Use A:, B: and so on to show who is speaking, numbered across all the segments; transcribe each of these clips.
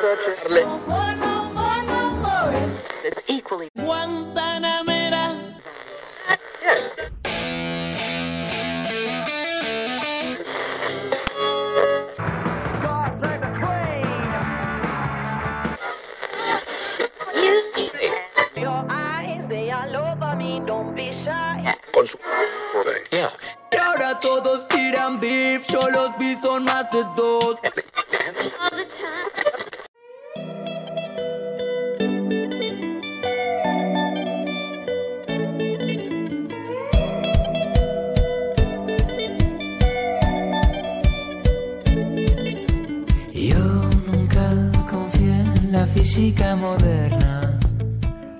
A: searching. Física moderna.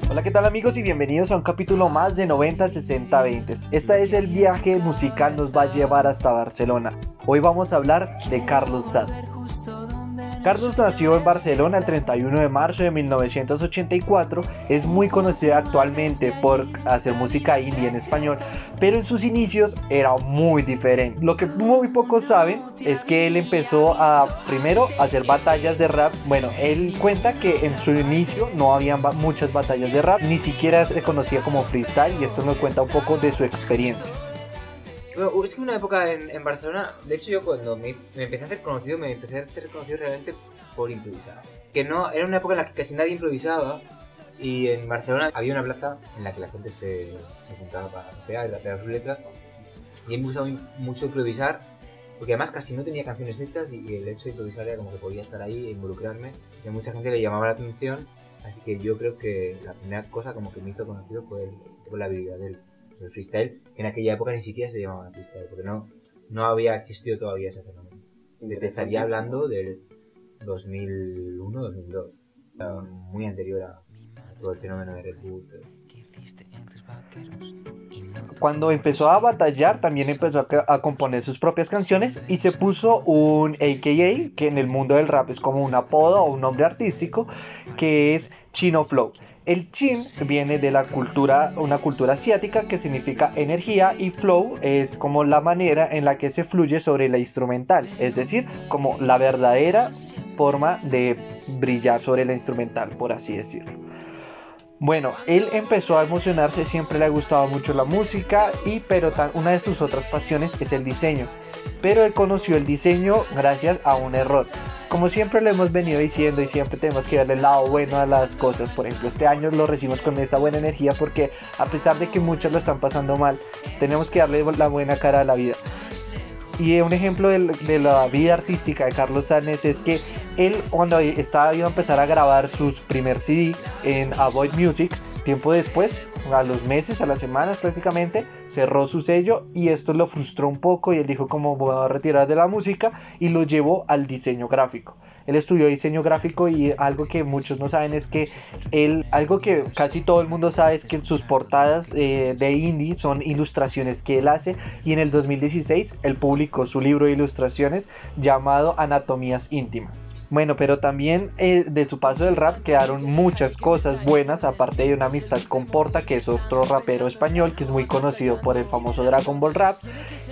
B: Hola, ¿qué tal amigos y bienvenidos a un capítulo más de 90 60 20. Esta es el viaje musical nos va a llevar hasta Barcelona. Hoy vamos a hablar de Carlos Sad. Carlos nació en Barcelona el 31 de marzo de 1984, es muy conocido actualmente por hacer música indie en español, pero en sus inicios era muy diferente. Lo que muy pocos saben es que él empezó a primero hacer batallas de rap. Bueno, él cuenta que en su inicio no había ba- muchas batallas de rap, ni siquiera se conocía como freestyle y esto nos cuenta un poco de su experiencia.
C: Es que una época en, en Barcelona, de hecho yo cuando me, me empecé a hacer conocido, me empecé a hacer conocido realmente por improvisar. Que no, era una época en la que casi nadie improvisaba y en Barcelona había una plaza en la que la gente se, se juntaba para rapear y rapear sus letras. Y a mí me gustaba mucho improvisar porque además casi no tenía canciones hechas y, y el hecho de improvisar era como que podía estar ahí e involucrarme y a mucha gente le llamaba la atención. Así que yo creo que la primera cosa como que me hizo conocido fue, fue la habilidad del, el freestyle, que en aquella época ni siquiera se llamaba freestyle, porque no, no había existido todavía ese fenómeno. Te estaría hablando del 2001-2002, muy anterior a todo el fenómeno de Red Bull.
B: Cuando empezó a batallar, también empezó a, a componer sus propias canciones y se puso un AKA, que en el mundo del rap es como un apodo o un nombre artístico, que es Chino Flow. El chin viene de la cultura, una cultura asiática que significa energía y flow es como la manera en la que se fluye sobre la instrumental, es decir, como la verdadera forma de brillar sobre la instrumental, por así decirlo. Bueno, él empezó a emocionarse, siempre le ha gustado mucho la música y pero una de sus otras pasiones es el diseño. Pero él conoció el diseño gracias a un error. Como siempre lo hemos venido diciendo y siempre tenemos que darle el lado bueno a las cosas. Por ejemplo, este año lo recibimos con esta buena energía porque a pesar de que muchos lo están pasando mal, tenemos que darle la buena cara a la vida. Y un ejemplo de, la vida artística de Carlos Sánchez es que él cuando estaba iba a empezar a grabar su primer CD en Avoid Music, tiempo después, a los meses, a las semanas prácticamente, cerró su sello y esto lo frustró un poco y él dijo como voy a retirar de la música y lo llevó al diseño gráfico. Él estudió diseño gráfico y algo que muchos no saben es que él, algo que casi todo el mundo sabe es que sus portadas eh, de indie son ilustraciones que él hace y en el 2016 él publicó su libro de ilustraciones llamado Anatomías íntimas. Bueno, pero también eh, de su paso del rap quedaron muchas cosas buenas, aparte de una amistad con Porta, que es otro rapero español que es muy conocido por el famoso Dragon Ball Rap,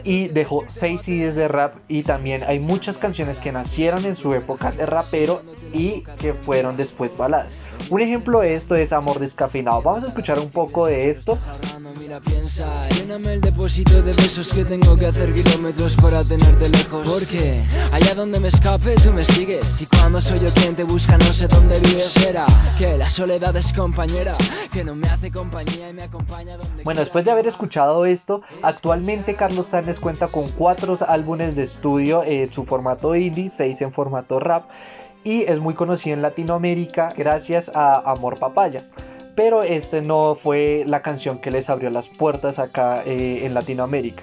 B: y dejó 6 CDs de rap y también hay muchas canciones que nacieron en su época de rapero y que fueron después baladas. Un ejemplo de esto es Amor Descafeinado. Vamos a escuchar un poco de esto.
A: Ahora no mira, piensa, lléname el depósito de besos que tengo que hacer kilómetros para tenerte lejos. Porque allá donde me escape tú me sigues y cuando soy yo quien te busca no sé dónde vives. Será que la soledad es compañera, que no me hace compañía y me acompaña donde
B: Bueno, después de haber escuchado esto, actualmente Carlos Tanes cuenta con cuatro álbumes de estudio en su formato indie, seis en formato rap y es muy conocido en Latinoamérica gracias a Amor Papaya. Pero este no fue la canción que les abrió las puertas acá eh, en Latinoamérica.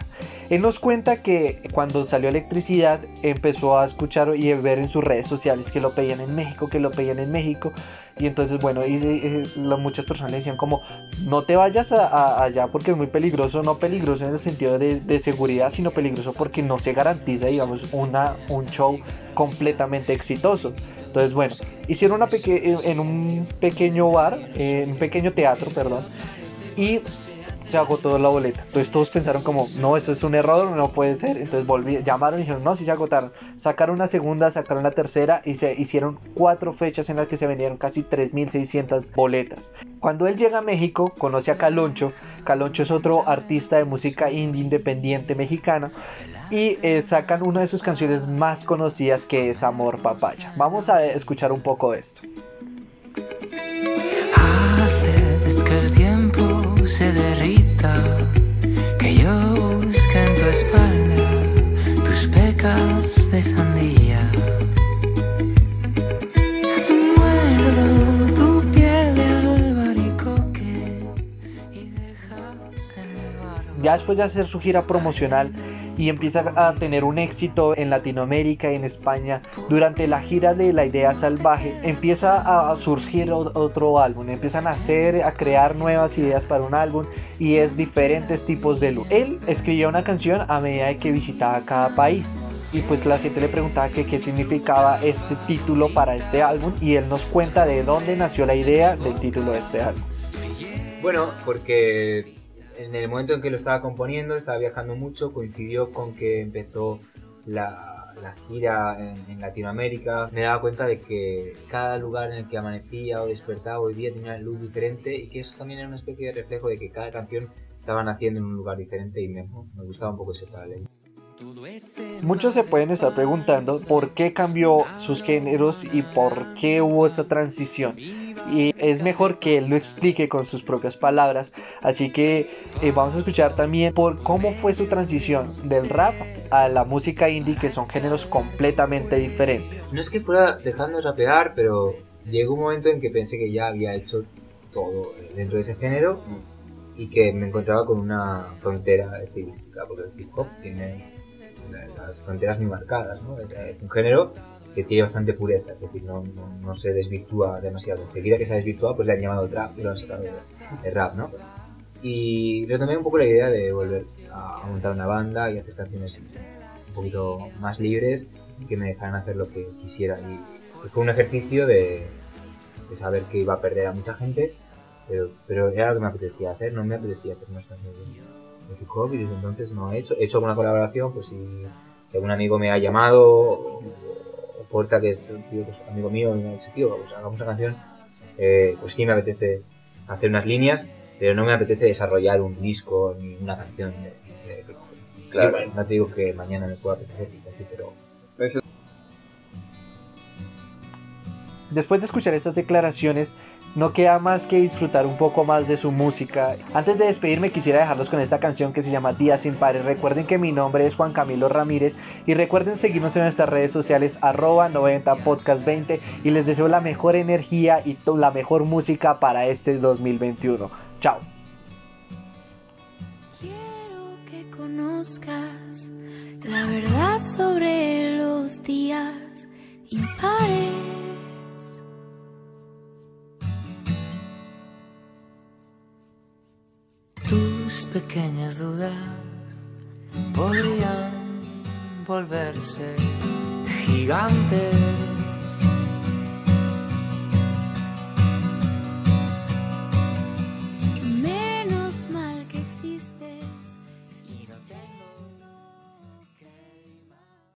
B: Él nos cuenta que cuando salió electricidad empezó a escuchar y a ver en sus redes sociales que lo pedían en México, que lo pedían en México. Y entonces, bueno, y, eh, la- muchas personas le decían como, no te vayas allá porque es muy peligroso, no peligroso en el sentido de, seguridad, sino peligroso porque no se garantiza, digamos, una, un show completamente exitoso. Entonces, bueno, hicieron una peque- en un pequeño bar, en un pequeño teatro, perdón, y se agotó la boleta. Entonces todos pensaron como, no, eso es un error, no puede ser. Entonces volví, llamaron y dijeron, no, sí se agotaron. Sacaron una segunda, sacaron la tercera y se hicieron cuatro fechas en las que se vendieron casi 3.600 boletas. Cuando él llega a México, conoce a Caloncho. Caloncho es otro artista de música indie independiente mexicana. Y eh, sacan una de sus canciones más conocidas que es Amor Papaya. Vamos a escuchar un poco de esto. Ya después de hacer su gira promocional y empieza a tener un éxito en Latinoamérica y en España, durante la gira de La Idea Salvaje empieza a surgir otro álbum, empiezan a hacer, a crear nuevas ideas para un álbum y es diferentes tipos de look. Él escribió una canción a medida de que visitaba cada país. Y pues la gente le preguntaba que qué significaba este título para este álbum y él nos cuenta de dónde nació la idea del título de este álbum.
C: Bueno, porque en el momento en que lo estaba componiendo, estaba viajando mucho, coincidió con que empezó la, la gira en, en Latinoamérica. Me daba cuenta de que cada lugar en el que amanecía o despertaba hoy día tenía una luz diferente y que eso también era una especie de reflejo de que cada canción estaba naciendo en un lugar diferente y me, me gustaba un poco ese paralelo.
B: Muchos se pueden estar preguntando por qué cambió sus géneros y por qué hubo esa transición. Y es mejor que él lo explique con sus propias palabras. Así que eh, vamos a escuchar también por cómo fue su transición del rap a la música indie, que son géneros completamente diferentes.
C: No es que fuera dejando de rapear, pero llegó un momento en que pensé que ya había hecho todo dentro de ese género y que me encontraba con una frontera estilística, porque el hip hop tiene las fronteras muy marcadas, ¿no? Es, es un género que tiene bastante pureza, es decir, no, no, no se desvirtúa demasiado. Enseguida que se ha desvirtuado, pues le han llamado trap y lo han sacado de, rap, ¿no? Y retomé un poco la idea de volver a, montar una banda y hacer canciones un poquito más libres que me dejaran hacer lo que quisiera. Y fue un ejercicio de, de saber que iba a perder a mucha gente, pero, pero era lo que me apetecía hacer, no me apetecía hacer más canciones de, de hip hop y desde entonces no he hecho. He hecho alguna colaboración, pues si, si algún amigo me ha llamado o, o Porta, que es un tío, pues, amigo mío, y me ha dicho, tío, pues hagamos una canción, eh, pues sí me apetece hacer unas líneas, pero no me apetece desarrollar un disco ni una canción de, de.
D: Claro.
C: No te digo que mañana me pueda apetecer, así, pero
B: Después de escuchar estas declaraciones, no queda más que disfrutar un poco más de su música. Antes de despedirme quisiera dejarlos con esta canción que se llama Días sin pares. Recuerden que mi nombre es Juan Camilo Ramírez y recuerden seguirnos en nuestras redes sociales arroba 90podcast20 y les deseo la mejor energía y la mejor música para este 2021. Chao.
E: Quiero que conozcas la verdad sobre los días impares.
F: Pequeñas dudas podrían volverse gigantes.